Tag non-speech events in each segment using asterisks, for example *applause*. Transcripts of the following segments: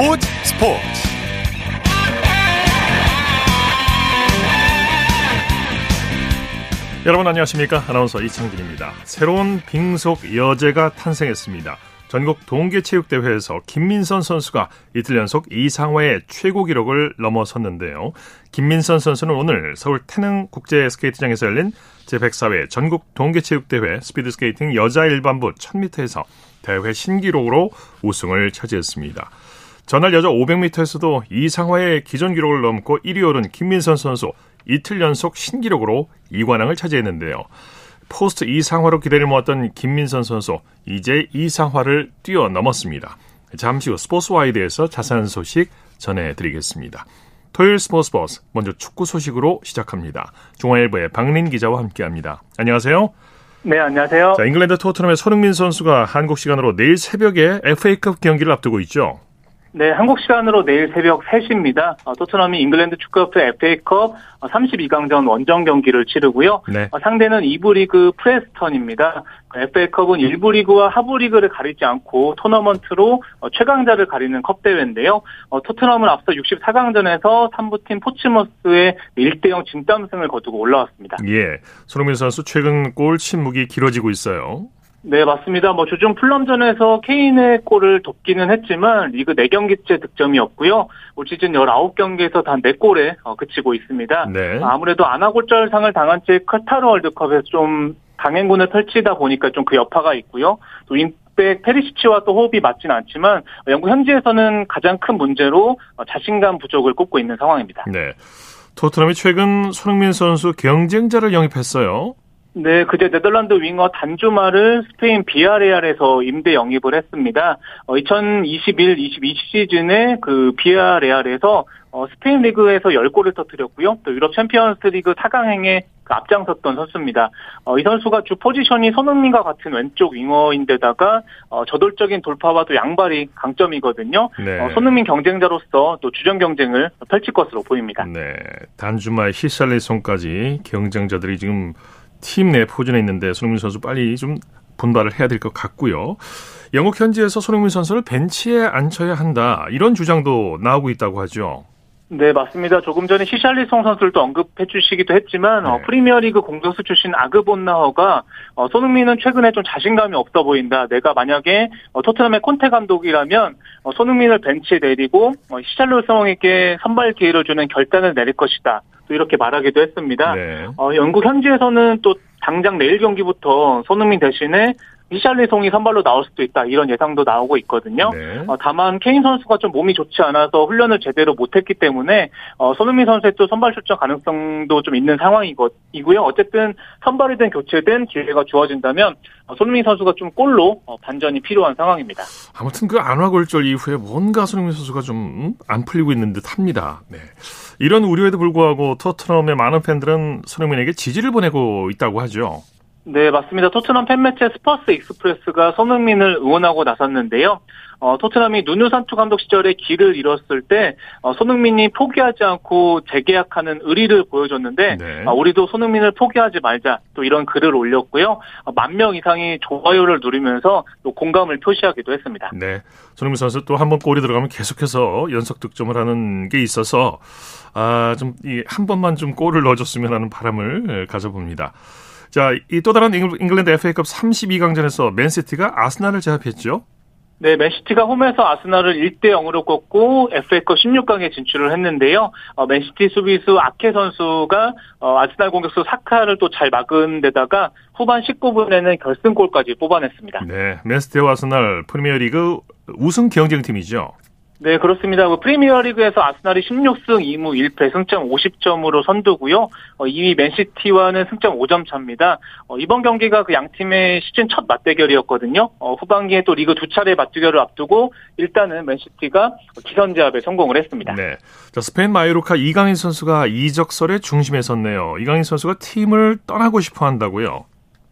스포츠 스포츠 여러분 안녕하십니까 아나운서 이창진입니다 새로운 빙속 여제가 탄생했습니다 전국 동계체육대회에서 김민선 선수가 이틀 연속 이상화의 최고 기록을 넘어섰는데요. 김민선 선수는 오늘 서울 태릉 국제 스케이트장에서 열린 제104회 전국 동계체육대회 스피드스케이팅 여자 일반부 1000m에서 대회 신기록으로 우승을 차지했습니다. 전날 여자 500m에서도 이상화의 기존 기록을 넘고 1위 오른 김민선 선수 이틀 연속 신기록으로 2관왕을 차지했는데요. 포스트 이상화로 기대를 모았던 김민선 선수 이제 이상화를 뛰어넘었습니다. 잠시 후 스포츠와이드에서 자세한 소식 전해드리겠습니다. 토요일 스포츠 버스 먼저 축구 소식으로 시작합니다. 중앙일보의 박린 기자와 함께합니다. 안녕하세요. 네, 안녕하세요. 자, 잉글랜드 토트넘의 손흥민 선수가 한국 시간으로 내일 새벽에 FA컵 경기를 앞두고 있죠. 네, 한국 시간으로 내일 새벽 3시입니다. 어, 토트넘이 잉글랜드 축구협회 FA컵 32강전 원정 경기를 치르고요. 네. 어, 상대는 2부 리그 프레스턴입니다. FA컵은 1부 리그와 하부 리그를 가리지 않고 토너먼트로 어, 최강자를 가리는 컵 대회인데요. 토트넘은 앞서 64강전에서 3부팀 포츠머스에 1대0 진땀승을 거두고 올라왔습니다. 예, 손흥민 선수 최근 골 침묵이 길어지고 있어요. 네, 맞습니다. 뭐 주중 플럼전에서 케인의 골을 돕기는 했지만 리그 4경기째 득점이었고요. 올 시즌 19경기에서 단 4골에 어, 그치고 있습니다. 네. 아무래도 아나골절상을 당한 채 카타르 월드컵에서 좀 강행군을 펼치다 보니까 좀 그 여파가 있고요. 또 윙백 페리시치와 또 호흡이 맞지는 않지만 영국 현지에서는 가장 큰 문제로 어, 자신감 부족을 꼽고 있는 상황입니다. 네. 토트넘이 최근 손흥민 선수 경쟁자를 영입했어요. 네, 그제 네덜란드 윙어 단주마를 스페인 비아레알에서 임대 영입을 했습니다. 어, 2021-22 시즌에 그 비아레알에서 어, 스페인 리그에서 10골을 터뜨렸고요. 또 유럽 챔피언스 리그 4강행에 그 앞장섰던 선수입니다. 어, 이 선수가 주 포지션이 손흥민과 같은 왼쪽 윙어인데다가 어, 저돌적인 돌파와 또 양발이 강점이거든요. 네. 어, 손흥민 경쟁자로서 또 주전 경쟁을 펼칠 것으로 보입니다. 네, 단주마 히샬리송까지 경쟁자들이 지금 팀 내 포진해 있는데 손흥민 선수 빨리 좀 분발을 해야 될 것 같고요. 영국 현지에서 손흥민 선수를 벤치에 앉혀야 한다 이런 주장도 나오고 있다고 하죠. 네, 맞습니다. 조금 전에 시샬리송 선수를 도 언급해 주시기도 했지만 어, 네. 어, 프리미어리그 공격수 출신 아그본나허가 어, 손흥민은 최근에 좀 자신감이 없어 보인다. 내가 만약에 어, 토트넘의 콘테 감독이라면 어, 손흥민을 벤치에 내리고 어, 시샬리송에게 선발 기회를 주는 결단을 내릴 것이다. 또 이렇게 말하기도 했습니다. 네. 어, 영국 현지에서는 또 당장 내일 경기부터 손흥민 대신에 히샬리송이 선발로 나올 수도 있다 이런 예상도 나오고 있거든요. 네. 어, 다만 케인 선수가 좀 몸이 좋지 않아서 훈련을 제대로 못했기 때문에 어, 손흥민 선수의 또 선발 출전 가능성도 좀 있는 상황이고요. 어쨌든 선발이든 교체든 기회가 주어진다면 어, 손흥민 선수가 좀 골로 어, 반전이 필요한 상황입니다. 아무튼 그 안와골절 이후에 뭔가 손흥민 선수가 좀 안 풀리고 있는 듯합니다. 네. 이런 우려에도 불구하고 토트넘의 많은 팬들은 손흥민에게 지지를 보내고 있다고 하죠. 네, 맞습니다. 토트넘 팬매체 스퍼스 익스프레스가 손흥민을 응원하고 나섰는데요. 어, 토트넘이 누누 산투 감독 시절에 길을 잃었을 때 어, 손흥민이 포기하지 않고 재계약하는 의리를 보여줬는데 네. 어, 우리도 손흥민을 포기하지 말자 또 이런 글을 올렸고요. 어, 만명 이상이 좋아요를 누르면서 또 공감을 표시하기도 했습니다. 네, 손흥민 선수 또 한 번 골이 들어가면 계속해서 연속 득점을 하는 게 있어서 아, 좀 한 번만 좀 골을 넣어줬으면 하는 바람을 가져봅니다. 자, 이 또 다른 잉글랜드 FA컵 32강전에서 맨시티가 아스날을 제압했죠. 네, 맨시티가 홈에서 아스날을 1대 0으로 꺾고 FA컵 16강에 진출을 했는데요. 어, 맨시티 수비수 아케 선수가 어, 아스날 공격수 사카를 또 잘 막은 데다가 후반 19분에는 결승골까지 뽑아냈습니다. 네, 맨시티와 아스날 프리미어리그 우승 경쟁팀이죠. 네, 그렇습니다. 그 프리미어리그에서 아스날이 16승 2무 1패 승점 50점으로 선두고요. 어, 2위 맨시티와는 승점 5점 차입니다. 어, 이번 경기가 그 양 팀의 시즌 첫 맞대결이었거든요. 어, 후반기에 또 리그 두 차례 맞대결을 앞두고 일단은 맨시티가 기선제압에 성공을 했습니다. 네. 자, 스페인 마요르카 이강인 선수가 이적설의 중심에 섰네요. 이강인 선수가 팀을 떠나고 싶어 한다고요.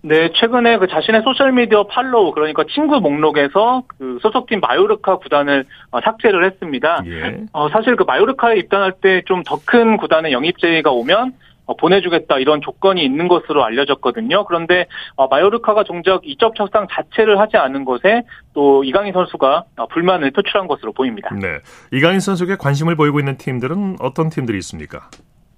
네, 최근에 그 자신의 소셜미디어 팔로우, 그러니까 친구 목록에서 그 소속팀 마요르카 구단을 어, 삭제를 했습니다. 예. 어, 사실 그 마요르카에 입단할 때 좀 더 큰 구단의 영입 제의가 오면 어, 보내주겠다 이런 조건이 있는 것으로 알려졌거든요. 그런데 어, 마요르카가 정작 이적 협상 자체를 하지 않은 것에 또 이강인 선수가 어, 불만을 표출한 것으로 보입니다. 네, 이강인 선수에게 관심을 보이고 있는 팀들은 어떤 팀들이 있습니까?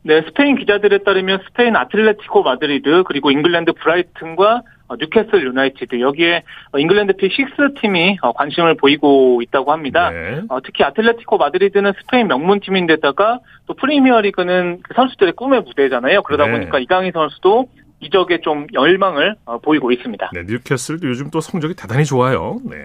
네, 스페인 기자들에 따르면 스페인 아틀레티코 마드리드 그리고 잉글랜드 브라이튼과 어, 뉴캐슬 유나이티드 여기에 어, 잉글랜드 빅6 팀이 어, 관심을 보이고 있다고 합니다. 네. 특히 아틀레티코 마드리드는 스페인 명문 팀인데다가 또 프리미어리그는 그 선수들의 꿈의 무대잖아요. 그러다 네. 보니까 이강인 선수도 이적에 좀 열망을 보이고 있습니다. 네, 뉴캐슬도 요즘 또 성적이 대단히 좋아요. 네.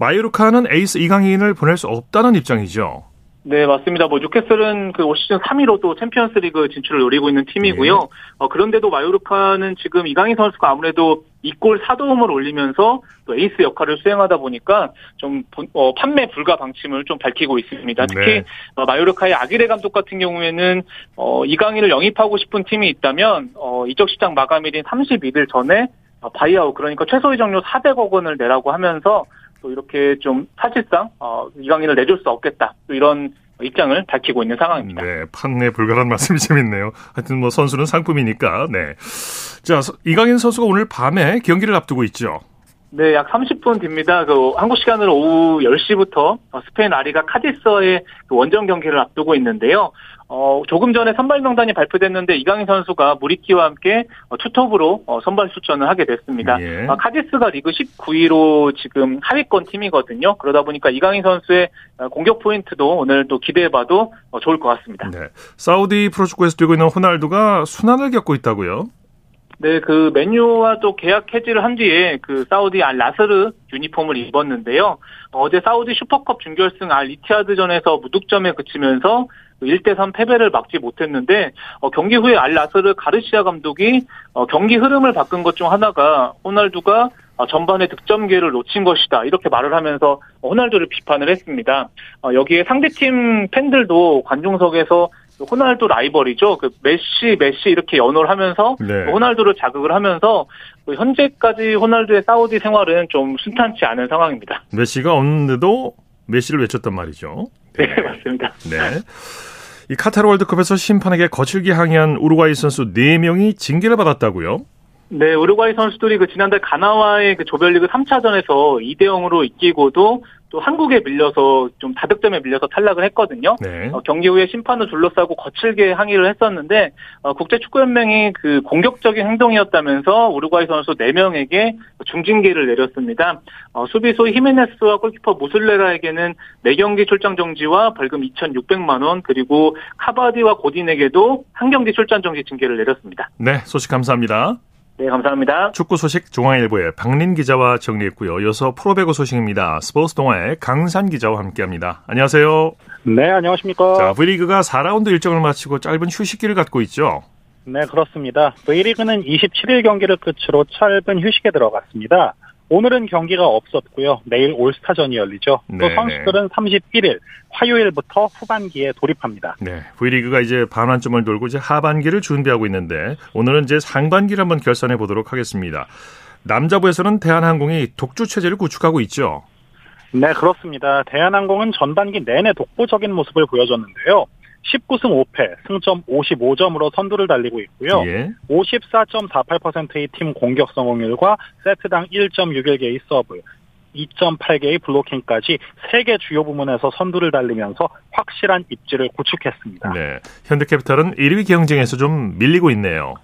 마요르카는 에이스 이강인을 보낼 수 없다는 입장이죠. 네, 맞습니다. 뭐 뉴캐슬은 그 올 시즌 3위로도 챔피언스리그 진출을 노리고 있는 팀이고요. 네. 어, 그런데도 마요르카는 지금 이강인 선수가 아무래도 이골 사도움을 올리면서 또 에이스 역할을 수행하다 보니까 좀 어, 판매 불가 방침을 좀 밝히고 있습니다. 특히 네. 어, 마요르카의 아기레 감독 같은 경우에는 어, 이강인을 영입하고 싶은 팀이 있다면 어, 이적 시장 마감일인 31일 전에 어, 바이아웃 그러니까 최소 이적료 400억 원을 내라고 하면서 또 이렇게 좀 사실상 어, 이강인을 내줄 수 없겠다. 또 이런 입장을 밝히고 있는 상황입니다. 네, 판매 불가란 *laughs* 말씀이 재밌네요. 하여튼 뭐 선수는 상품이니까. 네. 자, 이강인 선수가 오늘 밤에 경기를 앞두고 있죠. 네, 약 30분 뒤입니다. 그 한국 시간으로 오후 10시부터 스페인 아리가 카디스의 그 원정 경기를 앞두고 있는데요. 어, 조금 전에 선발 명단이 발표됐는데 이강인 선수가 무리키와 함께 어, 투톱으로 어, 선발 출전을 하게 됐습니다. 예. 아, 카디스가 리그 19위로 지금 하위권 팀이거든요. 그러다 보니까 이강인 선수의 어, 공격 포인트도 오늘 또 기대해봐도 어, 좋을 것 같습니다. 네. 사우디 프로축구에서 뛰고 있는 호날두가 순환을 겪고 있다고요? 네, 그 메뉴와 또 계약 해지를 한 뒤에 그 사우디 알 라스르 유니폼을 입었는데요. 어제 사우디 슈퍼컵 준결승 알 이티아드전에서 무득점에 그치면서 1대3 패배를 막지 못했는데 어, 경기 후에 알 라스르 가르시아 감독이 어, 경기 흐름을 바꾼 것 중 하나가 호날두가 어, 전반에 득점 기회를 놓친 것이다 이렇게 말을 하면서 호날두를 비판을 했습니다. 어, 여기에 상대팀 팬들도 관중석에서 호날두 라이벌이죠. 그 메시, 메시 이렇게 연호를 하면서 네. 호날두를 자극을 하면서 그 현재까지 호날두의 사우디 생활은 좀 순탄치 않은 상황입니다. 메시가 없는데도 메시를 외쳤단 말이죠. 네, 네 맞습니다. 네. 이 카타르 월드컵에서 심판에게 거칠게 항의한 우루과이 선수 4명이 징계를 받았다고요? 네, 우루과이 선수들이 그 지난달 가나와의 그 조별리그 3차전에서 2대 0으로 이기고도 또 한국에 밀려서 좀 다득점에 밀려서 탈락을 했거든요. 네. 어, 경기 후에 심판을 둘러싸고 거칠게 항의를 했었는데 어, 국제축구연맹이 그 공격적인 행동이었다면서 우루과이 선수 4명에게 중징계를 내렸습니다. 어, 수비수 히메네스와 골키퍼 무슬레라에게는 4경기 출장 정지와 벌금 2,600만 원 그리고 카바디와 고딘에게도 한 경기 출장 정지 징계를 내렸습니다. 네, 소식 감사합니다. 네, 감사합니다. 축구 소식 중앙일보의 박린 기자와 정리했고요. 이어서 프로배구 소식입니다. 스포츠 동아의 강산 기자와 함께합니다. 안녕하세요. 네, 안녕하십니까. 자, V리그가 4라운드 일정을 마치고 짧은 휴식기를 갖고 있죠. 네, 그렇습니다. V리그는 27일 경기를 끝으로 짧은 휴식에 들어갔습니다. 오늘은 경기가 없었고요. 내일 올스타전이 열리죠. 또 선수들은 31일 화요일부터 후반기에 돌입합니다. 네, V리그가 이제 반환점을 돌고 이제 하반기를 준비하고 있는데 오늘은 이제 상반기를 한번 결산해 보도록 하겠습니다. 남자부에서는 대한항공이 독주 체제를 구축하고 있죠. 네, 그렇습니다. 대한항공은 전반기 내내 독보적인 모습을 보여줬는데요. 19승 5패, 승점 55점으로 선두를 달리고 있고요. 예. 54.48%의 팀 공격 성공률과 세트당 1.61개의 서브, 2.8개의 블로킹까지 3개 주요 부문에서 선두를 달리면서 확실한 입지를 구축했습니다. 네. 현대캐피탈은 1위 경쟁에서 좀 밀리고 있네요.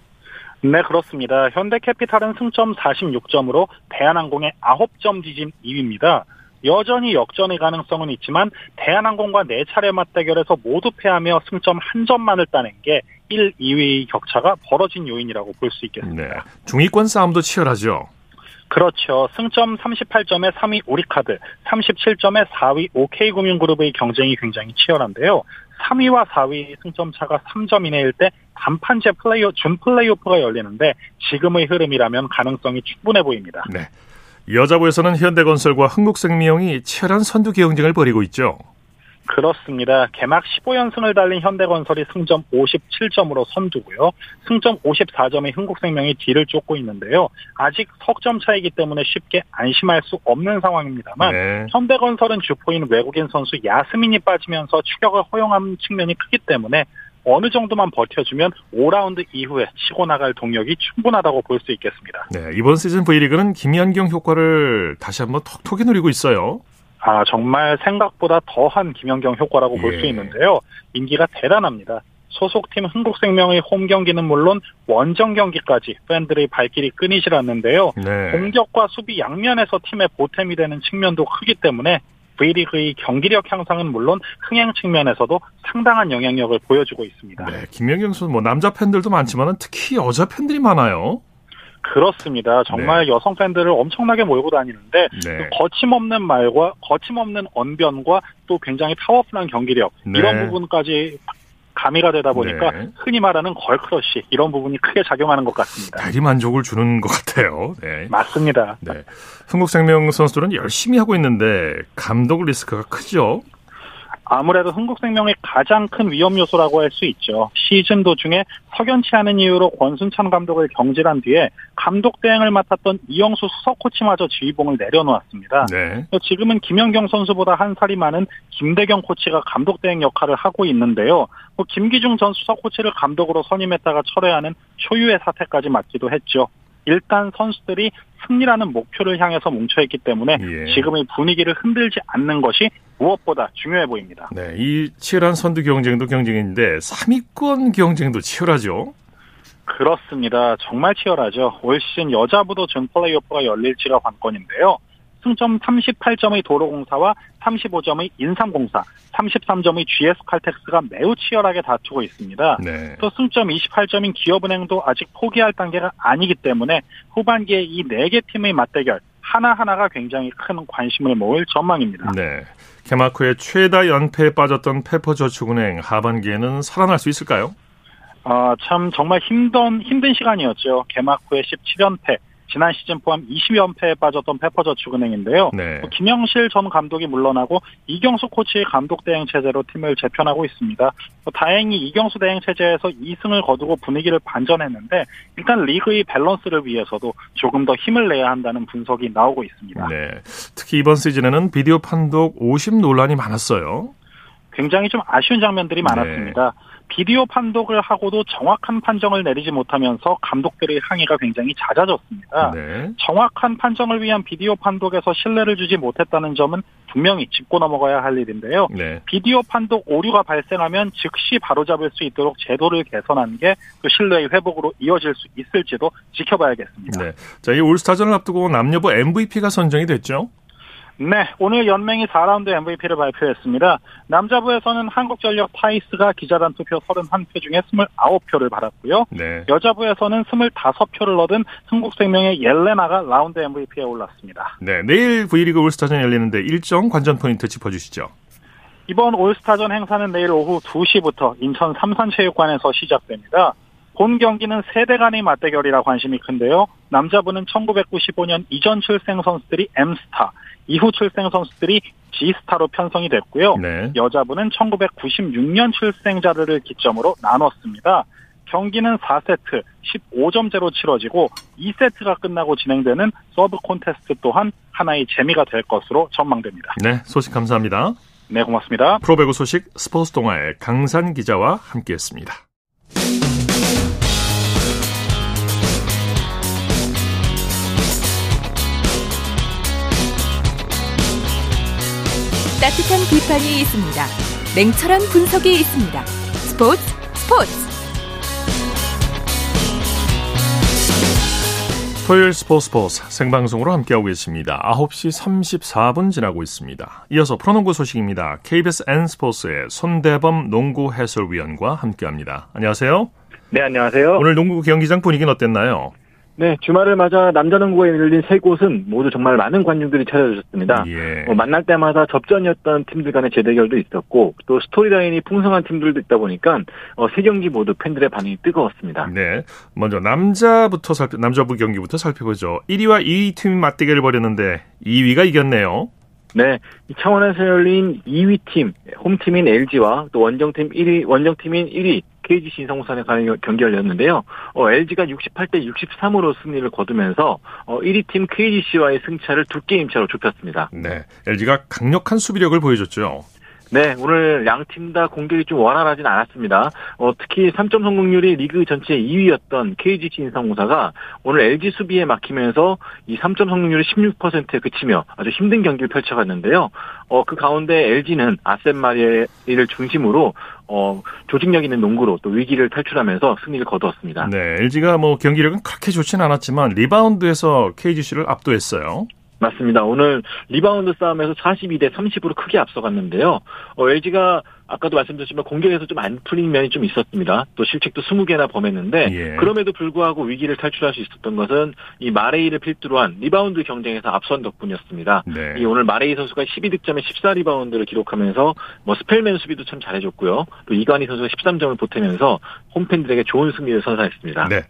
네, 그렇습니다. 현대캐피탈은 승점 46점으로 대한항공의 9점 뒤진 2위입니다. 여전히 역전의 가능성은 있지만 대한항공과 4차례 맞대결에서 모두 패하며 승점 한 점만을 따낸 게 1, 2위 격차가 벌어진 요인이라고 볼 수 있겠습니다. 네. 중위권 싸움도 치열하죠. 그렇죠. 승점 38점의 3위 오리카드, 37점의 4위 OK금융그룹의 경쟁이 굉장히 치열한데요. 3위와 4위 승점 차가 3점 이내일 때 단판제 플레이어 준 플레이오프가 열리는데 지금의 흐름이라면 가능성이 충분해 보입니다. 네. 여자부에서는 현대건설과 흥국생명이 치열한 선두 경쟁을 벌이고 있죠. 그렇습니다. 개막 15연승을 달린 현대건설이 승점 57점으로 선두고요. 승점 54점의 흥국생명이 뒤를 쫓고 있는데요. 아직 석점 차이기 때문에 쉽게 안심할 수 없는 상황입니다만 네. 현대건설은 주포인 외국인 선수 야스민이 빠지면서 추격을 허용한 측면이 크기 때문에 어느 정도만 버텨주면 5라운드 이후에 치고 나갈 동력이 충분하다고 볼 수 있겠습니다. 네, 이번 시즌 V리그는 김연경 효과를 다시 한번 톡톡히 누리고 있어요. 아, 정말 생각보다 더한 김연경 효과라고 예. 볼수 있는데요. 인기가 대단합니다. 소속팀 흥국생명의 홈 경기는 물론 원정 경기까지 팬들의 발길이 끊이질 않는데요. 네. 공격과 수비 양면에서 팀의 보탬이 되는 측면도 크기 때문에 V리그의 경기력 향상은 물론 흥행 측면에서도 상당한 영향력을 보여주고 있습니다. 네, 김연경 선수 뭐 남자 팬들도 많지만 특히 여자 팬들이 많아요. 그렇습니다. 정말 네. 여성 팬들을 엄청나게 몰고 다니는데 네. 그 거침없는 말과 거침없는 언변과 또 굉장히 파워풀한 경기력 네. 이런 부분까지 가미가 되다 보니까 네. 흔히 말하는 걸크러쉬 이런 부분이 크게 작용하는 것 같습니다. 대리 만족을 주는 것 같아요. 네. 맞습니다. 네. 흥국생명 선수들은 열심히 하고 있는데 감독 리스크가 크죠. 아무래도 흥국생명의 가장 큰 위험 요소라고 할 수 있죠. 시즌 도중에 석연치 않은 이유로 권순찬 감독을 경질한 뒤에 감독 대행을 맡았던 이영수 수석 코치마저 지휘봉을 내려놓았습니다. 네. 지금은 김연경 선수보다 한 살이 많은 김대경 코치가 감독 대행 역할을 하고 있는데요. 뭐 김기중 전 수석 코치를 감독으로 선임했다가 철회하는 초유의 사태까지 맞기도 했죠. 일단 선수들이 승리라는 목표를 향해서 뭉쳐있기 때문에 예. 지금의 분위기를 흔들지 않는 것이 무엇보다 중요해 보입니다. 네, 이 치열한 선두 경쟁도 경쟁인데 3위권 경쟁도 치열하죠. 그렇습니다. 정말 치열하죠. 올 시즌 여자부도 준 플레이오프가 열릴지가 관건인데요. 승점 38점의 도로공사와 35점의 인삼공사, 33점의 GS칼텍스가 매우 치열하게 다투고 있습니다. 네. 또 승점 28점인 기업은행도 아직 포기할 단계가 아니기 때문에 후반기에 이 4개 팀의 맞대결 하나하나가 굉장히 큰 관심을 모을 전망입니다. 네. 개막 후에 최다 연패에 빠졌던 페퍼저축은행 하반기에는 살아날 수 있을까요? 아, 참 정말 힘든 힘든 시간이었죠. 개막 후에 17연패, 지난 시즌 포함 20연패에 빠졌던 페퍼저축은행인데요. 네. 김형실 전 감독이 물러나고 이경수 코치의 감독 대행 체제로 팀을 재편하고 있습니다. 다행히 이경수 대행 체제에서 2승을 거두고 분위기를 반전했는데 일단 리그의 밸런스를 위해서도 조금 더 힘을 내야 한다는 분석이 나오고 있습니다. 네. 특히 이번 시즌에는 비디오 판독 50 논란이 많았어요. 굉장히 좀 아쉬운 장면들이 많았습니다. 네. 비디오 판독을 하고도 정확한 판정을 내리지 못하면서 감독들의 항의가 굉장히 잦아졌습니다. 네. 정확한 판정을 위한 비디오 판독에서 신뢰를 주지 못했다는 점은 분명히 짚고 넘어가야 할 일인데요. 네. 비디오 판독 오류가 발생하면 즉시 바로잡을 수 있도록 제도를 개선하는 게 그 신뢰의 회복으로 이어질 수 있을지도 지켜봐야겠습니다. 네. 자, 이 올스타전을 앞두고 남녀부 MVP가 선정이 됐죠? 네, 오늘 연맹이 4라운드 MVP를 발표했습니다. 남자부에서는 한국전력 타이스가 기자단 투표 31표 중에 29표를 받았고요. 네. 여자부에서는 25표를 얻은 흥국생명의 옐레나가 라운드 MVP에 올랐습니다. 네, 내일 V리그 올스타전 열리는데 일정 관전 포인트 짚어주시죠. 이번 올스타전 행사는 내일 오후 2시부터 인천 삼산체육관에서 시작됩니다. 본 경기는 세대 간의 맞대결이라 관심이 큰데요. 남자부는 1995년 이전 출생 선수들이 M스타, 이후 출생 선수들이 G스타로 편성이 됐고요. 네. 여자부는 1996년 출생자들을 기점으로 나눴습니다. 경기는 4세트 15점제로 치러지고 2세트가 끝나고 진행되는 서브 콘테스트 또한 하나의 재미가 될 것으로 전망됩니다. 네, 소식 감사합니다. 네, 고맙습니다. 프로배구 소식 스포츠 동아의 강산 기자와 함께했습니다. 따뜻한 비판이 있습니다. 냉철한 분석이 있습니다. 스포츠 스포츠. 토요일 스포츠 스포츠 생방송으로 함께하고 계십니다. 9시 34분 지나고 있습니다. 이어서 프로농구 소식입니다. KBS N스포츠의 손대범 농구 해설위원과 함께합니다. 안녕하세요. 네, 안녕하세요. 오늘 농구 경기장 분위기는 어땠나요? 네, 주말을 맞아 남자농구에 열린 세 곳은 모두 정말 많은 관중들이 찾아주셨습니다. 예. 뭐 만날 때마다 접전이었던 팀들 간의 재대결도 있었고 또 스토리라인이 풍성한 팀들도 있다 보니까 어, 세 경기 모두 팬들의 반응이 뜨거웠습니다. 네, 먼저 남자부터 살펴 남자부 경기부터 살펴보죠. 1위와 2위 팀 맞대결을 벌였는데 2위가 이겼네요. 네, 이 차원에서 열린 2위 팀, 홈팀인 LG와 또 원정팀 1위, 원정팀인 1위 KGC 인성부산에 가는 경기 열렸는데요. 어, LG가 68대 63으로 승리를 거두면서 어, 1위 팀 KGC와의 승차를 두 게임 차로 좁혔습니다. 네, LG가 강력한 수비력을 보여줬죠. 네, 오늘 양 팀 다 공격이 좀 원활하진 않았습니다. 어, 특히 3점 성공률이 리그 전체 2위였던 KGC 인삼공사가 오늘 LG 수비에 막히면서 이 3점 성공률이 16%에 그치며 아주 힘든 경기를 펼쳐갔는데요. 어, 그 가운데 LG는 아셈 마레이를 중심으로 어, 조직력 있는 농구로 또 위기를 탈출하면서 승리를 거두었습니다. 네, LG가 뭐 경기력은 그렇게 좋지는 않았지만 리바운드에서 KGC를 압도했어요. 맞습니다. 오늘 리바운드 싸움에서 42대 30으로 크게 앞서갔는데요. 어, LG가 아까도 말씀드렸지만 공격에서 좀 안 풀린 면이 좀 있었습니다. 또 실책도 20개나 범했는데 예. 그럼에도 불구하고 위기를 탈출할 수 있었던 것은 이 마레이를 필두로 한 리바운드 경쟁에서 앞선 덕분이었습니다. 네. 이 오늘 마레이 선수가 12득점에 14리바운드를 기록하면서 뭐 스펠맨 수비도 참 잘해줬고요. 또 이관희 선수가 13점을 보태면서 홈팬들에게 좋은 승리를 선사했습니다. 네.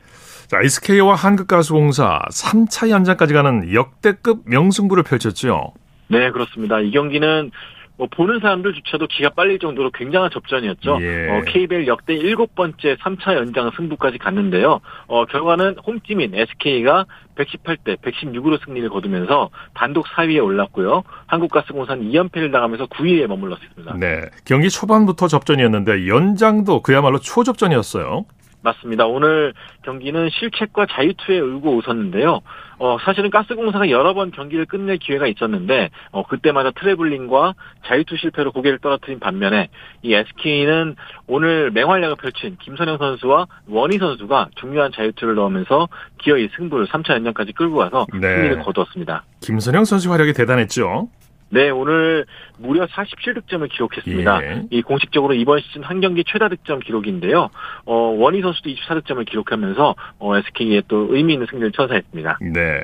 자, SK와 한국가스공사 3차 연장까지 가는 역대급 명승부를 펼쳤죠. 네, 그렇습니다. 이 경기는 뭐 보는 사람들조차도 기가 빨릴 정도로 굉장한 접전이었죠. 예. 어, KBL 역대 일곱 번째 3차 연장 승부까지 갔는데요. 어, 결과는 홈팀인 SK가 118대 116으로 승리를 거두면서 단독 4위에 올랐고요. 한국가스공사는 2연패를 당하면서 9위에 머물렀습니다. 네. 경기 초반부터 접전이었는데 연장도 그야말로 초접전이었어요. 맞습니다. 오늘 경기는 실책과 자유투에 울고 웃었는데요. 어, 사실은 가스공사가 여러 번 경기를 끝낼 기회가 있었는데, 어, 그때마다 트래블링과 자유투 실패로 고개를 떨어뜨린 반면에, 이 SK는 오늘 맹활약을 펼친 김선영 선수와 원희 선수가 중요한 자유투를 넣으면서 기어이 승부를 3차 연장까지 끌고 가서 네. 승리를 거두었습니다. 김선영 선수 활약이 대단했죠. 네, 오늘 무려 47득점을 기록했습니다. 예. 이 공식적으로 이번 시즌 한 경기 최다 득점 기록인데요. 어, 원희 선수도 24득점을 기록하면서 어, SK에 또 의미 있는 승리를 처사했습니다. 네.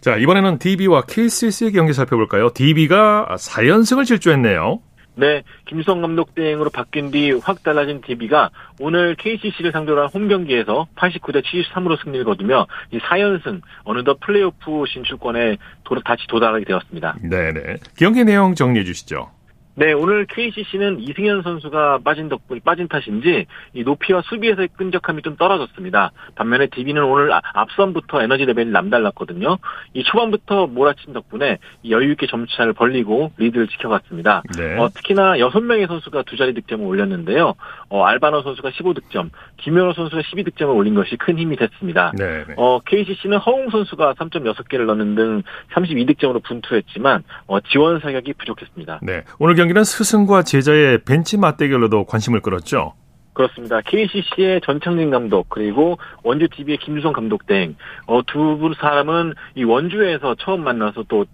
자, 이번에는 DB와 KCC의 경기 살펴볼까요? DB가 4연승을 질주했네요. 네, 김수성 감독 대행으로 바뀐 뒤 확 달라진 DB가 오늘 KCC를 상대로 한 홈경기에서 89대 73으로 승리를 거두며 이 4연승 어느덧 플레이오프 진출권에 도, 다시 도달하게 되었습니다. 네네. 경기 내용 정리해 주시죠. 네, 오늘 KCC는 이승현 선수가 빠진 덕분, 빠진 탓인지, 이 높이와 수비에서의 끈적함이 좀 떨어졌습니다. 반면에 DB는 오늘 아, 앞선부터 에너지 레벨이 남달랐거든요. 이 초반부터 몰아친 덕분에 여유 있게 점수차를 벌리고 리드를 지켜갔습니다. 네. 어, 특히나 6명의 선수가 두 자리 득점을 올렸는데요. 어, 알바노 선수가 15득점, 김현호 선수가 12득점을 올린 것이 큰 힘이 됐습니다. 네, 네. 어, KCC는 허웅 선수가 3.6개를 넣는 등 32득점으로 분투했지만, 어, 지원 사격이 부족했습니다. 네. 오늘 경 기는 스승과 제자의 벤치 맞대결로도 관심을 끌었죠. 그렇습니다. KCC의 전창진 감독 그리고 원주 TV의 김주성 감독 등 어, 두 사람은 이 원주에서 처음 만나서 또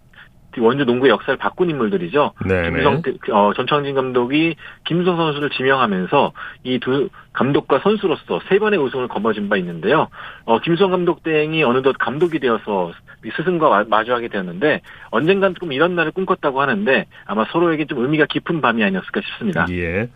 원주 농구의 역사를 바꾼 인물들이죠. 네 김주성 어, 전창진 감독이 김주성 선수를 지명하면서 이 두 감독과 선수로서 세 번의 우승을 거머쥔 바 있는데요. 어, 김수성 감독 땡이 어느덧 감독이 되어서 스승과 마주하게 되었는데 언젠간 좀 이런 날을 꿈꿨다고 하는데 아마 서로에게 좀 의미가 깊은 밤이 아니었을까 싶습니다. 예.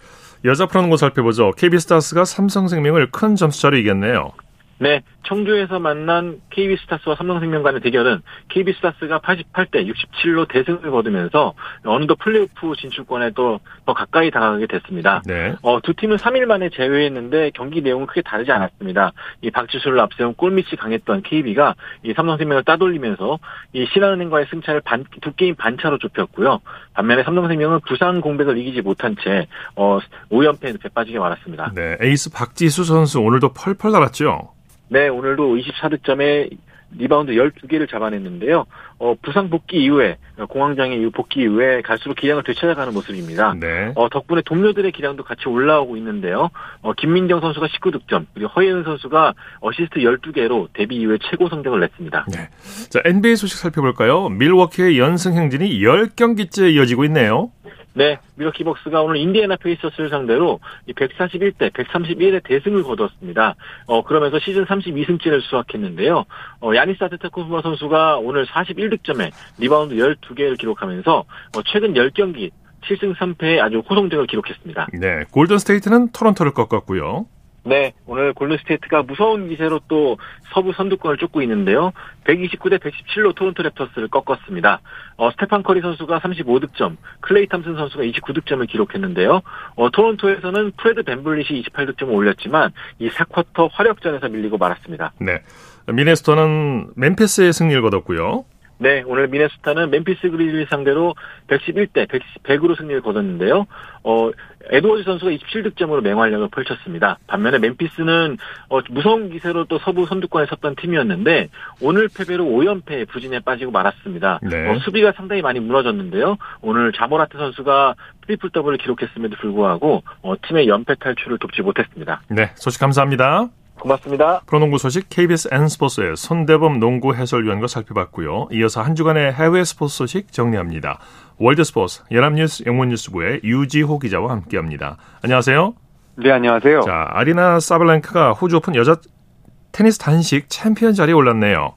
여자 프로농구 살펴보죠. KB스타스가 삼성생명을 큰 점수차로 이겼네요. 네, 청주에서 만난 KB스타스와 삼성생명 간의 대결은 KB스타스가 88대 67로 대승을 거두면서 어느덧 플레이오프 진출권에 또 더 가까이 다가가게 됐습니다. 네. 어, 두 팀은 3일 만에 제외했는데 경기 내용은 크게 다르지 않았습니다. 이 박지수를 앞세운 골밑이 강했던 KB가 이 삼성생명을 따돌리면서 이 신한은행과의 승차를 반, 두 게임 반차로 좁혔고요. 반면에 삼성생명은 부상 공백을 이기지 못한 채 어, 5연패에 빠지게 말았습니다. 네, 에이스 박지수 선수 오늘도 펄펄 날았죠. 네, 오늘도 24득점에 리바운드 12개를 잡아냈는데요. 어, 부상 복귀 이후에, 공황장애 이후 복귀 이후에 갈수록 기량을 되찾아가는 모습입니다. 네. 어, 덕분에 동료들의 기량도 같이 올라오고 있는데요. 어, 김민정 선수가 19득점, 그리고 허예은 선수가 어시스트 12개로 데뷔 이후에 최고 성적을 냈습니다. 네. 자, NBA 소식 살펴볼까요? 밀워키의 연승 행진이 10경기째 이어지고 있네요. 네, 밀워키 벅스가 오늘 인디애나 페이서스를 상대로 141대 131의 대승을 거두었습니다. 어, 그러면서 시즌 32승째를 수확했는데요. 어, 야니스 아데토쿤보 선수가 오늘 41득점에 리바운드 12개를 기록하면서 어, 최근 10경기 7승 3패의 아주 호성적을 기록했습니다. 네, 골든 스테이트는 토론토를 꺾었고요. 네, 오늘 골든스테이트가 무서운 기세로 또 서부 선두권을 쫓고 있는데요. 129대 117로 토론토 랩터스를 꺾었습니다. 어, 스테판 커리 선수가 35득점, 클레이 탐슨 선수가 29득점을 기록했는데요. 어, 토론토에서는 프레드 밴블릿이 28득점을 올렸지만 이 4쿼터 화력전에서 밀리고 말았습니다. 네, 미네소타는 멤피스에 승리를 거뒀고요. 네, 오늘 미네소타는 멤피스 그리즐리스 상대로 111대 100으로 승리를 거뒀는데요. 어, 에드워즈 선수가 27득점으로 맹활약을 펼쳤습니다. 반면에 멤피스는 어, 무서운 기세로 또 서부 선두권에 섰던 팀이었는데 오늘 패배로 5연패 부진에 빠지고 말았습니다. 네. 어, 수비가 상당히 많이 무너졌는데요. 오늘 자 모란트 선수가 트리플 더블을 기록했음에도 불구하고 어, 팀의 연패 탈출을 돕지 못했습니다. 네, 소식 감사합니다. 고맙습니다. 프로농구 소식 KBS N스포츠의 손대범 농구 해설위원과 살펴봤고요. 이어서 한 주간의 해외 스포츠 소식 정리합니다. 월드스포츠 연합뉴스 영문뉴스부의 유지호 기자와 함께합니다. 안녕하세요. 네, 안녕하세요. 자, 아리나 사발렌카가 호주 오픈 여자 테니스 단식 챔피언 자리에 올랐네요.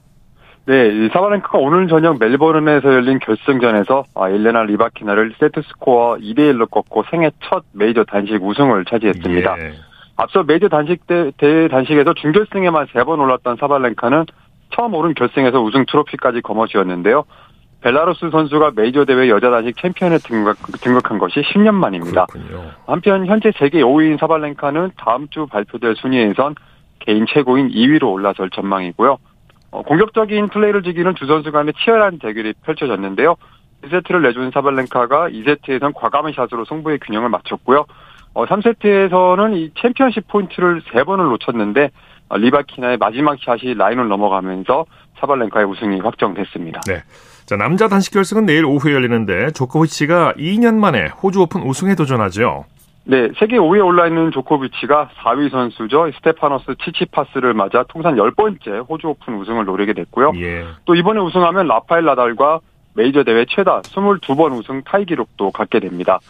네, 이 사발렌카가 오늘 저녁 멜버른에서 열린 결승전에서 아, 엘레나 리바키나를 세트 스코어 2대 1로 꺾고 생애 첫 메이저 단식 우승을 차지했습니다. 예. 앞서 메이저 단식 대, 대 단식에서 준결승에만 세 번 올랐던 사발랭카는 처음 오른 결승에서 우승 트로피까지 거머쥐었는데요. 벨라루스 선수가 메이저 대회 여자 단식 챔피언에 등극, 등극한 것이 10년 만입니다. 그렇군요. 한편 현재 세계 5위인 사발랭카는 다음 주 발표될 순위에선 개인 최고인 2위로 올라설 전망이고요. 어, 공격적인 플레이를 즐기는 두 선수 간의 치열한 대결이 펼쳐졌는데요. 2세트를 내준 사발랭카가 2세트에선 과감한 샷으로 승부의 균형을 맞췄고요. 어, 3세트에서는 이 챔피언십 포인트를 3번을 놓쳤는데 어, 리바키나의 마지막 샷이 라인을 넘어가면서 사발렌카의 우승이 확정됐습니다. 네. 자, 남자 단식 결승은 내일 오후에 열리는데 조코비치가 2년 만에 호주 오픈 우승에 도전하죠. 네, 세계 5위에 올라 있는 조코비치가 4위 선수죠. 스테파노스 치치파스를 맞아 통산 10번째 호주 오픈 우승을 노리게 됐고요. 예. 또 이번에 우승하면 라파엘 나달과 메이저 대회 최다 22번 우승 타이 기록도 갖게 됩니다.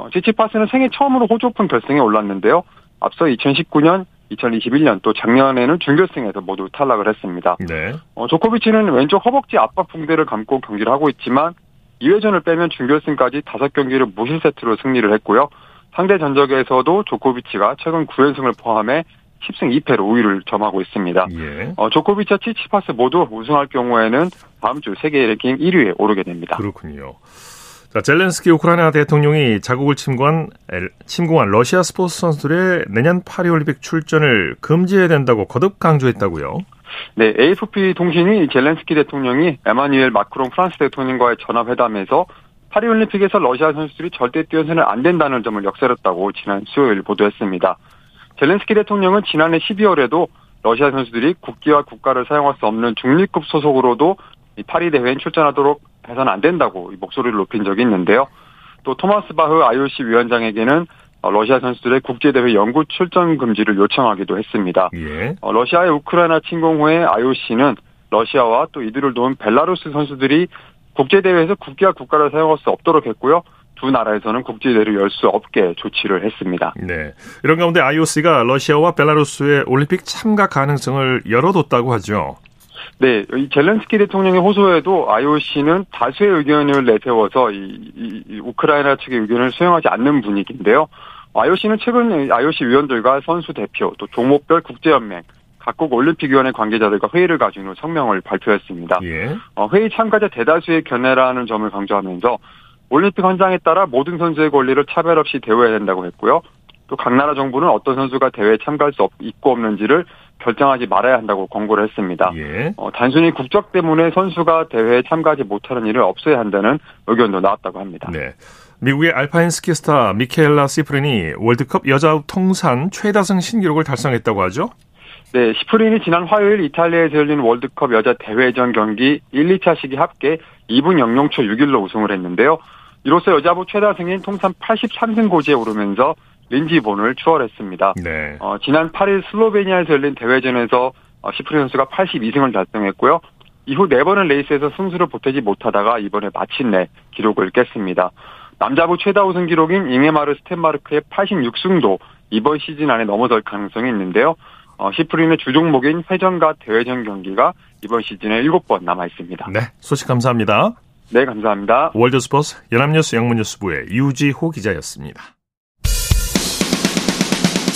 어, 지치파스는 생애 처음으로 호주 오픈 결승에 올랐는데요. 앞서 2019년, 2021년 또 작년에는 준결승에서 모두 탈락을 했습니다. 네. 어, 조코비치는 왼쪽 허벅지 압박 붕대를 감고 경기를 하고 있지만 2회전을 빼면 준결승까지 5경기를 무실 세트로 승리를 했고요. 상대 전적에서도 조코비치가 최근 9연승을 포함해 10승 2패로 우위를 점하고 있습니다. 예. 어, 조코비치와 치치파스 모두 우승할 경우에는 다음 주 세계 랭킹 1위에 오르게 됩니다. 그렇군요. 자, 젤렌스키 우크라이나 대통령이 자국을 침공한, 침공한 러시아 스포츠 선수들의 내년 파리올림픽 출전을 금지해야 된다고 거듭 강조했다고요. 네, AFP 통신이 젤렌스키 대통령이 에마뉴엘 마크롱 프랑스 대통령과의 전화회담에서 파리올림픽에서 러시아 선수들이 절대 뛰어서는 안 된다는 점을 역설했다고 지난 수요일 보도했습니다. 젤렌스키 대통령은 지난해 12월에도 러시아 선수들이 국기와 국가를 사용할 수 없는 중립급 소속으로도 파리 대회에 출전하도록 해서는 안 된다고 목소리를 높인 적이 있는데요. 또 토마스 바흐 IOC 위원장에게는 어, 러시아 선수들의 국제대회 영구 출전 금지를 요청하기도 했습니다. 예. 어, 러시아의 우크라이나 침공 후에 IOC는 러시아와 또 이들을 도운 벨라루스 선수들이 국제대회에서 국기와 국가를 사용할 수 없도록 했고요. 두 나라에서는 국제대회를 열 수 없게 조치를 했습니다. 네. 이런 가운데 IOC가 러시아와 벨라루스의 올림픽 참가 가능성을 열어뒀다고 하죠. 네, 이 젤렌스키 대통령의 호소에도 IOC는 다수의 의견을 내세워서 이, 이, 이 우크라이나 측의 의견을 수용하지 않는 분위기인데요. IOC는 최근 IOC 위원들과 선수 대표 또 종목별 국제연맹 각국 올림픽위원회 관계자들과 회의를 가진 후 성명을 발표했습니다. 예. 어, 회의 참가자 대다수의 견해라는 점을 강조하면서 올림픽 헌장에 따라 모든 선수의 권리를 차별 없이 대우해야 된다고 했고요. 또 각 나라 정부는 어떤 선수가 대회에 참가할 수 있고 없는지를 결정하지 말아야 한다고 권고를 했습니다. 예. 어, 단순히 국적 때문에 선수가 대회에 참가하지 못하는 일을 없애야 한다는 의견도 나왔다고 합니다. 네. 미국의 알파인 스키스타 미케엘라 시프린이 월드컵 여자 통산 최다승 신기록을 달성했다고 하죠? 네, 시프린이 지난 화요일 이탈리아에서 열린 월드컵 여자 대회전 경기 1, 2차 시기 합계 2분 00초 6일로 우승을 했는데요. 이로써 여자부 최다승인 통산 83승 고지에 오르면서 린지 본을 추월했습니다. 네. 어, 지난 8일 슬로베니아에서 열린 대회전에서 어, 시프린 선수가 82승을 달성했고요. 이후 네 번의 레이스에서 승수를 보태지 못하다가 이번에 마침내 기록을 깼습니다. 남자부 최다 우승 기록인 잉에마르 스텐마르크의 86승도 이번 시즌 안에 넘어설 가능성이 있는데요. 어, 시프린의 주종목인 회전과 대회전 경기가 이번 시즌에 7번 남아 있습니다. 네, 소식 감사합니다. 네, 감사합니다. 월드스포츠 연합뉴스 영문뉴스부의 유지호 기자였습니다.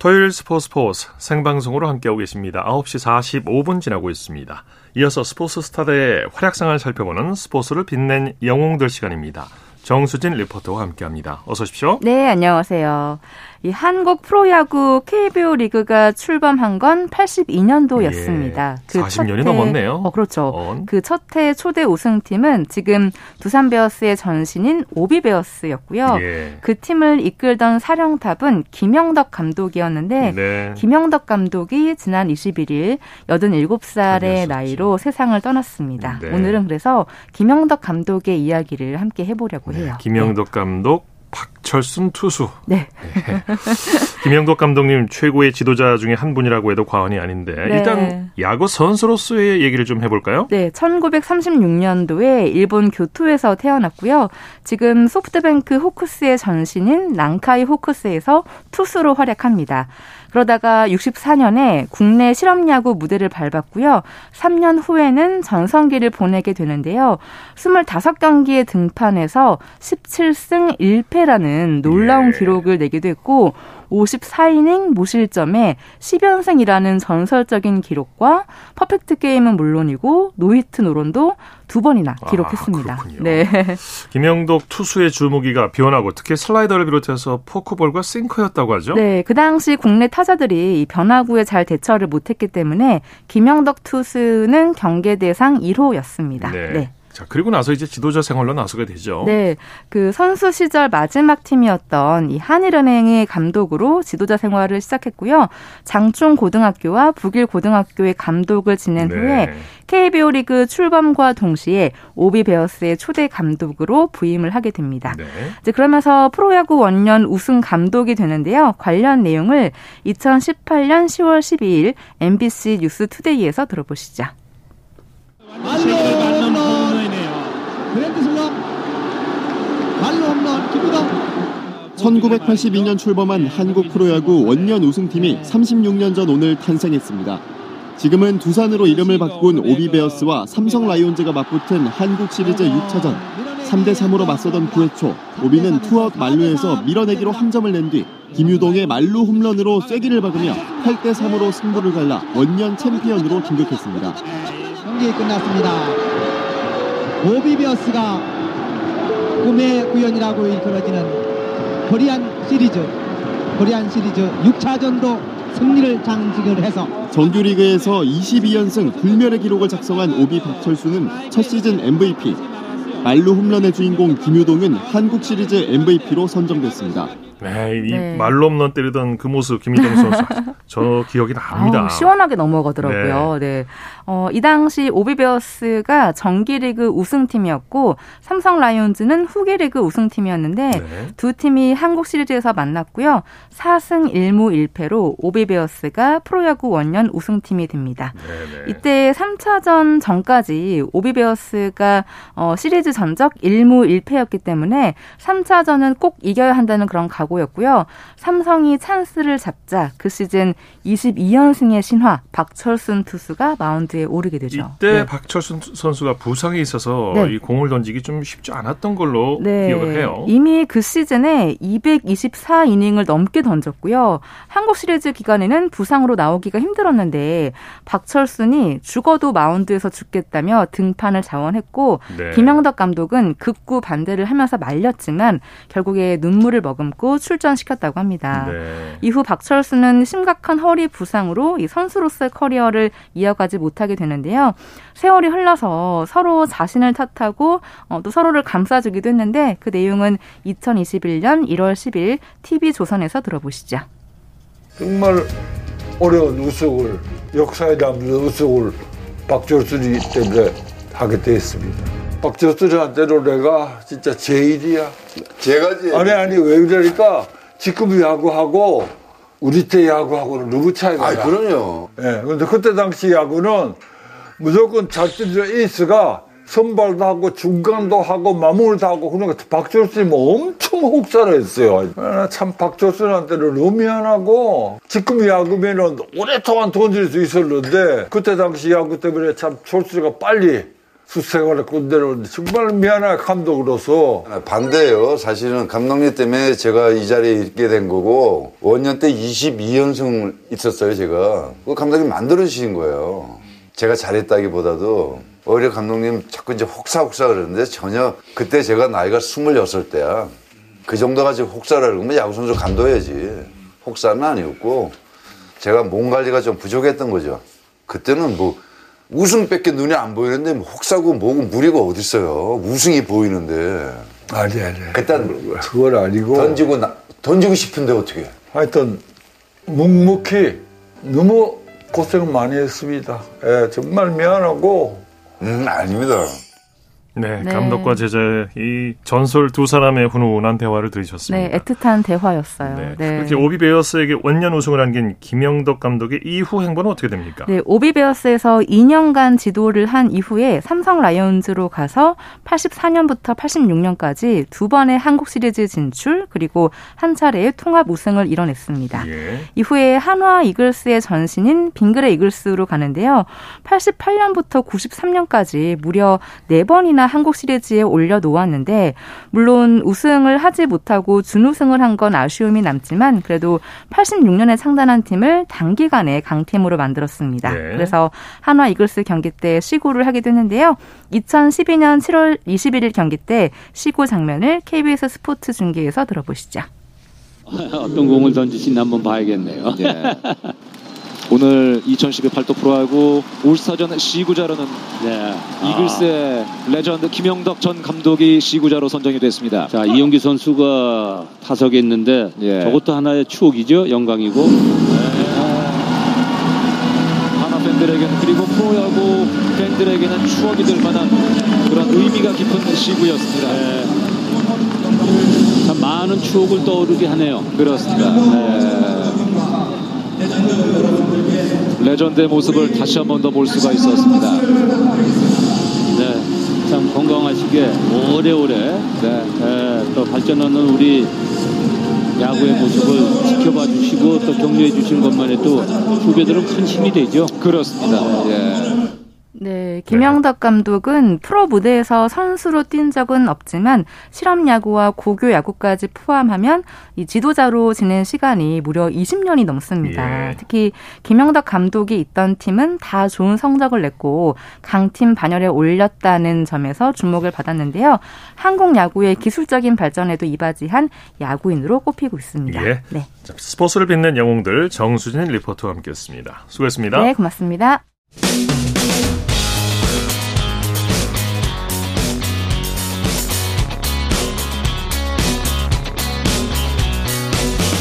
토요일 스포츠 스포츠 생방송으로 함께하고 계십니다. 9시 45분 지나고 있습니다. 이어서 스포츠 스타들의 활약상을 살펴보는 스포츠를 빛낸 영웅들 시간입니다. 정수진 리포터와 함께합니다. 어서 오십시오. 네, 안녕하세요. 이 한국 프로야구 KBO 리그가 출범한 건 82년도였습니다. 예, 그 40년이 넘었네요. 어, 그렇죠. 어. 그첫 해 초대 우승팀은 지금 두산 베어스의 전신인 OB 베어스였고요. 예. 그 팀을 이끌던 사령탑은 김영덕 감독이었는데 네. 김영덕 감독이 지난 21일 87살의 나이로 세상을 떠났습니다. 네. 오늘은 그래서 김영덕 감독의 이야기를 함께 해보려고 네, 해요. 김영덕 네. 감독 박철순 투수. 네. 네. *laughs* 김영덕 감독님 최고의 지도자 중에 한 분이라고 해도 과언이 아닌데 네. 일단 야구 선수로서의 얘기를 좀 해볼까요? 네, 1936년도에 일본 교토에서 태어났고요. 지금 소프트뱅크 호크스의 전신인 랑카이 호크스에서 투수로 활약합니다. 그러다가 64년에 국내 실업야구 무대를 밟았고요. 3년 후에는 전성기를 보내게 되는데요. 25경기에 등판해서 17승 1패라는 놀라운 예. 기록을 내기도 했고 54이닝 무실점에 10연승이라는 전설적인 기록과 퍼펙트 게임은 물론이고 노히트 노런도 두 번이나 아, 기록했습니다. 아, 네. *laughs* 김영덕 투수의 주무기가 변하고 특히 슬라이더를 비롯해서 포크볼과 싱커였다고 하죠. 네, 그 당시 국내 타자들이 이 변화구에 잘 대처를 못했기 때문에 김영덕 투수는 경계 대상 1호였습니다. 네. 네. 자, 그리고 나서 이제 지도자 생활로 나서게 되죠. 네. 그 선수 시절 마지막 팀이었던 이 한일은행의 감독으로 지도자 생활을 시작했고요. 장충 고등학교와 북일 고등학교의 감독을 지낸 네. 후에 KBO 리그 출범과 동시에 오비 베어스의 초대 감독으로 부임을 하게 됩니다. 네. 이제 그러면서 프로야구 원년 우승 감독이 되는데요. 관련 내용을 2018년 10월 12일 MBC 뉴스 투데이에서 들어보시죠. 1982년 출범한 한국 프로야구 원년 우승팀이 36년 전 오늘 탄생했습니다. 지금은 두산으로 이름을 바꾼 OB베어스와 삼성 라이온즈가 맞붙은 한국 시리즈 6차전 3대 3으로 맞서던 9회 초 OB는 투아웃 만루에서 밀어내기로 한 점을 낸 뒤 김유동의 만루 홈런으로 쐐기를 박으며 8대 3으로 승부를 갈라 원년 챔피언으로 등극했습니다. 경기 끝났습니다. OB베어스가 꿈의 구현이라고 일컬어지는 코리안 시리즈 코리안 시리즈 6차전도 승리를 장식을 해서 정규리그에서 22연승 불멸의 기록을 작성한 오비 박철수는 첫 시즌 MVP 말루 홈런의 주인공 김유동은 한국 시리즈 MVP로 선정됐습니다. 네, 이 네. 말로 홈런 때리던 그 모습 김희정 선수 *laughs* 저 기억이 납니다. 아우, 시원하게 넘어가더라고요. 네. 네. 어, 이 당시 오비베어스가 정기리그 우승팀이었고 삼성 라이온즈는 후기리그 우승팀이었는데 네. 두 팀이 한국 시리즈에서 만났고요. 4승 1무 1패로 오비베어스가 프로야구 원년 우승팀이 됩니다. 네네. 네. 이때 3차전 전까지 오비베어스가 어, 시리즈 전적 1무 1패였기 때문에 3차전은 꼭 이겨야 한다는 그런 각오 각오였고요. 삼성이 찬스를 잡자 그 시즌 22연승의 신화 박철순 투수가 마운드에 오르게 되죠. 이때 네. 박철순 선수가 부상이 있어서 네. 이 공을 던지기 좀 쉽지 않았던 걸로 네. 기억을 해요. 이미 그 시즌에 224이닝을 넘게 던졌고요. 한국 시리즈 기간에는 부상으로 나오기가 힘들었는데 박철순이 죽어도 마운드에서 죽겠다며 등판을 자원했고 네. 김영덕 감독은 극구 반대를 하면서 말렸지만 결국에 눈물을 머금고 출전시켰다고 합니다. 네. 이후 박철수는 심각한 허리 부상으로 이 선수로서의 커리어를 이어가지 못하게 되는데요. 세월이 흘러서 서로 자신을 탓하고 어, 또 서로를 감싸주기도 했는데 그 내용은 2021년 1월 10일 TV 조선에서 들어보시죠. 정말 어려운 우승을 역사에 남는 우승을 박철순이 때문에 하게 됐습니다. 박철순한테로 내가 진짜 제일이야. 제가 제일. 아니 아니 왜 그러니까 지금 야구하고 우리 때 야구하고는 누구 차이가 아, 그럼요. 예. 네, 근데 그때 당시 야구는 무조건 자신의 에이스가 선발도 하고 중간도 하고 마무리도 하고 그러니까 뭐 엄청 혹사를 했어요. 참 박철순한테는 너무 미안하고 지금 야구면은 오랫동안 던질 수 있었는데 그때 당시 야구 때문에 참 철수가 빨리 수색을 군대로 정말 미안한 감독으로서 반대예요. 사실은 감독님 때문에 제가 이 자리에 있게 된 거고 원년 때 22연승 있었어요. 제가 그 감독님 만들어 주신 거예요. 제가 잘했다기보다도 오히려 감독님 자꾸 이제 혹사혹사 그러는데 전혀 그때 제가 나이가 26 때야. 그 정도 가지고 혹사를 그러면 야구선수 감도해야지. 혹사는 아니었고 제가 몸 관리가 좀 부족했던 거죠. 그때는 뭐 우승밖에 눈에 안 보이는데 뭐 혹사고 뭐고 무리가 어딨어요. 우승이 보이는데. 아니, 아니. 그땐 그걸 아니고. 던지고, 나, 던지고 싶은데 어떻게 하여튼, 묵묵히 너무 고생 많이 했습니다. 예, 정말 미안하고. 음, 아닙니다. 네, 네, 감독과 제자의 이 전설 두 사람의 훈훈한 대화를 들으셨습니다. 네, 애틋한 대화였어요. 네. 네. 그렇게 오비베어스에게 원년 우승을 안긴 김영덕 감독의 이후 행보는 어떻게 됩니까? 네, 오비베어스에서 2년간 지도를 한 이후에 삼성 라이온즈로 가서 84년부터 86년까지 두 번의 한국 시리즈 진출 그리고 한 차례의 통합 우승을 이뤄냈습니다. 예. 이후에 한화 이글스의 전신인 빙그레 이글스로 가는데요. 88년부터 93년까지 무려 4번이나 한국 시리즈에 올려놓았는데 물론 우승을 하지 못하고 준우승을 한 건 아쉬움이 남지만 그래도 86년에 창단한 팀을 단기간에 강팀으로 만들었습니다. 네. 그래서 한화 이글스 경기 때 시구를 하기도 했는데요. 2012년 7월 21일 경기 때 시구 장면을 KBS 스포츠 중계에서 들어보시죠. *laughs* 어떤 공을 던지시나 한번 봐야겠네요. 네. *laughs* 오늘 2012 팔도 프로야구 올스타전 시구자로는 네. 이글스의 아. 레전드 김영덕 전 감독이 시구자로 선정이 됐습니다. 자 이용규 선수가 타석에 있는데 예. 저것도 하나의 추억이죠. 영광이고. 네. 한화 팬들에게는 그리고 프로야구 팬들에게는 추억이 될 만한 그런 의미가 깊은 시구였습니다. 네. 참 많은 추억을 떠오르게 하네요. 그렇습니다. 네. 레전드의 모습을 다시 한 번 더 볼 수가 있었습니다. 네, 참 건강하시게 오래오래 네. 네, 또 발전하는 우리 야구의 모습을 지켜봐 주시고 또 격려해 주신 것만 해도 후배들은 큰 힘이 되죠. 그렇습니다. 네. 네, 김영덕 감독은 프로 무대에서 선수로 뛴 적은 없지만 실업 야구와 고교 야구까지 포함하면 이 지도자로 지낸 시간이 무려 20년이 넘습니다. 예. 특히 김영덕 감독이 있던 팀은 다 좋은 성적을 냈고 강팀 반열에 올렸다는 점에서 주목을 받았는데요. 한국 야구의 기술적인 발전에도 이바지한 야구인으로 꼽히고 있습니다. 예. 네. 스포츠를 빛낸 영웅들 정수진 리포터와 함께했습니다. 수고했습니다. 네, 고맙습니다.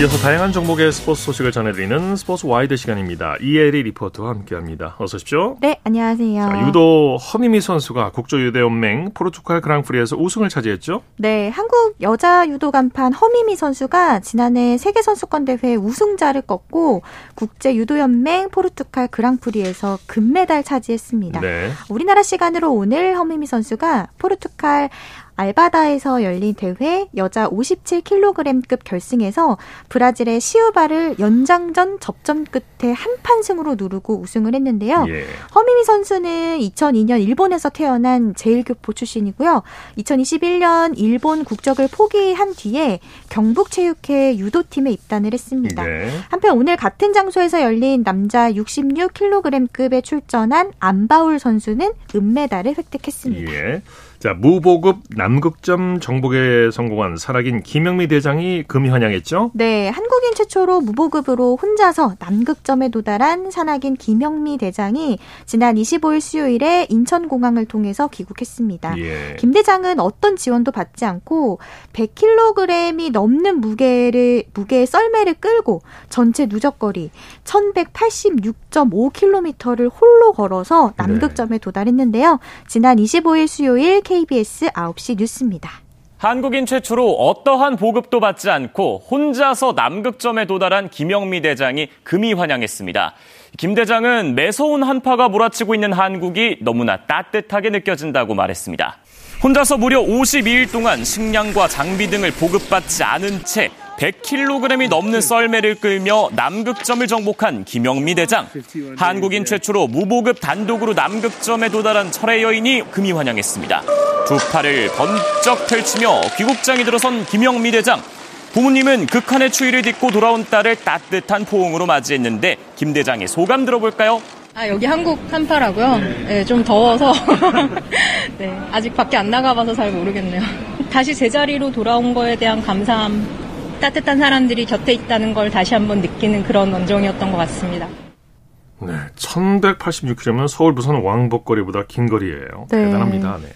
이어서 다양한 종목의 스포츠 소식을 전해드리는 스포츠 와이드 시간입니다. 이혜리 리포터와 함께합니다. 어서 오십시오. 네, 안녕하세요. 자, 유도 허미미 선수가 국제유도연맹 포르투갈 그랑프리에서 우승을 차지했죠? 네, 한국 여자 유도 간판 허미미 선수가 지난해 세계선수권대회 우승자를 꺾고 국제유도연맹 포르투갈 그랑프리에서 금메달 차지했습니다. 네. 우리나라 시간으로 오늘 허미미 선수가 포르투갈 알바다에서 열린 대회 여자 57kg급 결승에서 브라질의 시우바를 연장전 접전 끝에 한판 승으로 누르고 우승을 했는데요. 예. 허미미 선수는 2002년 일본에서 태어난 제일교포 출신이고요. 2021년 일본 국적을 포기한 뒤에 경북체육회 유도팀에 입단을 했습니다. 네. 한편 오늘 같은 장소에서 열린 남자 66kg급에 출전한 안바울 선수는 은메달을 획득했습니다. 예. 자, 무보급 남극점 정복에 성공한 산악인 김영미 대장이 금이 환영했죠? 네, 한국인 최초로 무보급으로 혼자서 남극점에 도달한 산악인 김영미 대장이 지난 25일 수요일에 인천공항을 통해서 귀국했습니다. 예. 김 대장은 어떤 지원도 받지 않고 100kg이 넘는 무게를 무게의 썰매를 끌고 전체 누적거리 1186.5km를 홀로 걸어서 남극점에 네. 도달했는데요. 지난 25일 수요일 KBS 9시 뉴스입니다. 한국인 최초로 어떠한 보급도 받지 않고 혼자서 남극점에 도달한 김영미 대장이 금이 환영했습니다. 김 대장은 매서운 한파가 몰아치고 있는 한국이 너무나 따뜻하게 느껴진다고 말했습니다. 혼자서 무려 52일 동안 식량과 장비 등을 보급받지 않은 채 100kg이 넘는 썰매를 끌며 남극점을 정복한 김영미 대장. 한국인 최초로 무보급 단독으로 남극점에 도달한 철의 여인이 금이 환영했습니다. 두 팔을 번쩍 펼치며 귀국장이 들어선 김영미 대장. 부모님은 극한의 추위를 딛고 돌아온 딸을 따뜻한 포옹으로 맞이했는데 김 대장의 소감 들어볼까요? 아 여기 한국 한파라고요? 네, 좀 더워서 *laughs* 네, 아직 밖에 안 나가봐서 잘 모르겠네요. 다시 제자리로 돌아온 거에 대한 감사함 따뜻한 사람들이 곁에 있다는 걸 다시 한번 느끼는 그런 원정이었던 것 같습니다. 네, 1186km면 서울 부산 왕복거리보다 긴 거리예요. 네. 대단합니다. 네.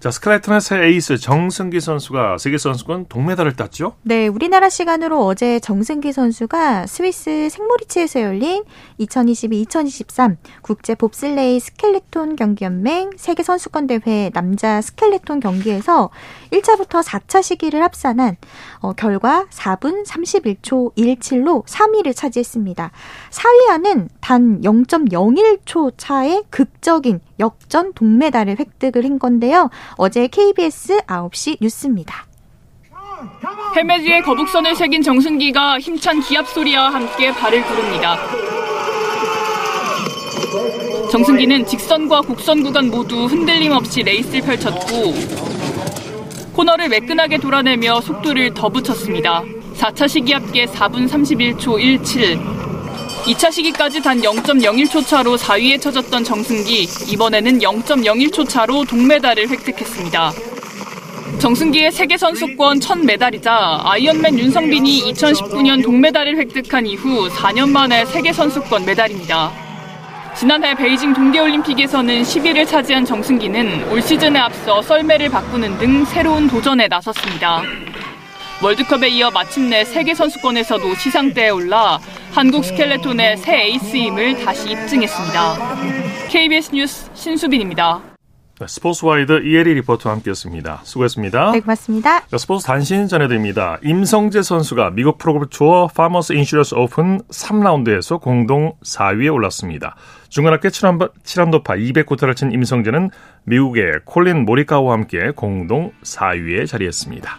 자, 스켈레톤의 새 에이스 정승기 선수가 세계 선수권 동메달을 땄죠? 네, 우리나라 시간으로 어제 정승기 선수가 스위스 생모리치에서 열린 2022-2023 국제 봅슬레이 스켈레톤 경기 연맹 세계 선수권 대회 남자 스켈레톤 경기에서 1차부터 4차 시기를 합산한 어, 결과 4분 31초 17로 3위를 차지했습니다. 4위와는 단 0.01초 차의 극적인 역전 동메달을 획득을 한 건데요. 어제 KBS 9시 뉴스입니다. 에 거북선을 새긴 정순기가 힘찬 기합 소리와 함께 발을 구릅니다. 정승기는 직선과 곡선 구간 모두 흔들림 없이 레이스를 펼쳤고 코너를 매끈하게 돌아내며 속도를 더 붙였습니다. 4차 시기 합계 4분 31초 17. 2차 시기까지 단 0.01초 차로 4위에 처졌던 정승기, 이번에는 0.01초 차로 동메달을 획득했습니다. 정승기의 세계 선수권 첫 메달이자 아이언맨 윤성빈이 2019년 동메달을 획득한 이후 4년 만에 세계 선수권 메달입니다. 지난해 베이징 동계올림픽에서는 10위를 차지한 정승기는 올 시즌에 앞서 썰매를 바꾸는 등 새로운 도전에 나섰습니다. 월드컵에 이어 마침내 세계 선수권에서도 시상대에 올라 한국 스켈레톤의 새 에이스임을 다시 입증했습니다. KBS 뉴스 신수빈입니다. 네, 스포츠와이드 이혜리 리포터와 함께했습니다. 수고했습니다. 네, 고맙습니다. 네, 스포츠 단신 전해드립니다. 임성재 선수가 미국 프로골프 투어 파머스 인슈어런스 오픈 3라운드에서 공동 4위에 올랐습니다. 중간학교 7한도파 200고타를 친 임성재는 미국의 콜린 모리카와 함께 공동 4위에 자리했습니다.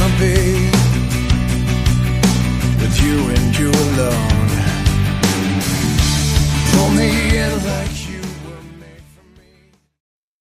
you and you alone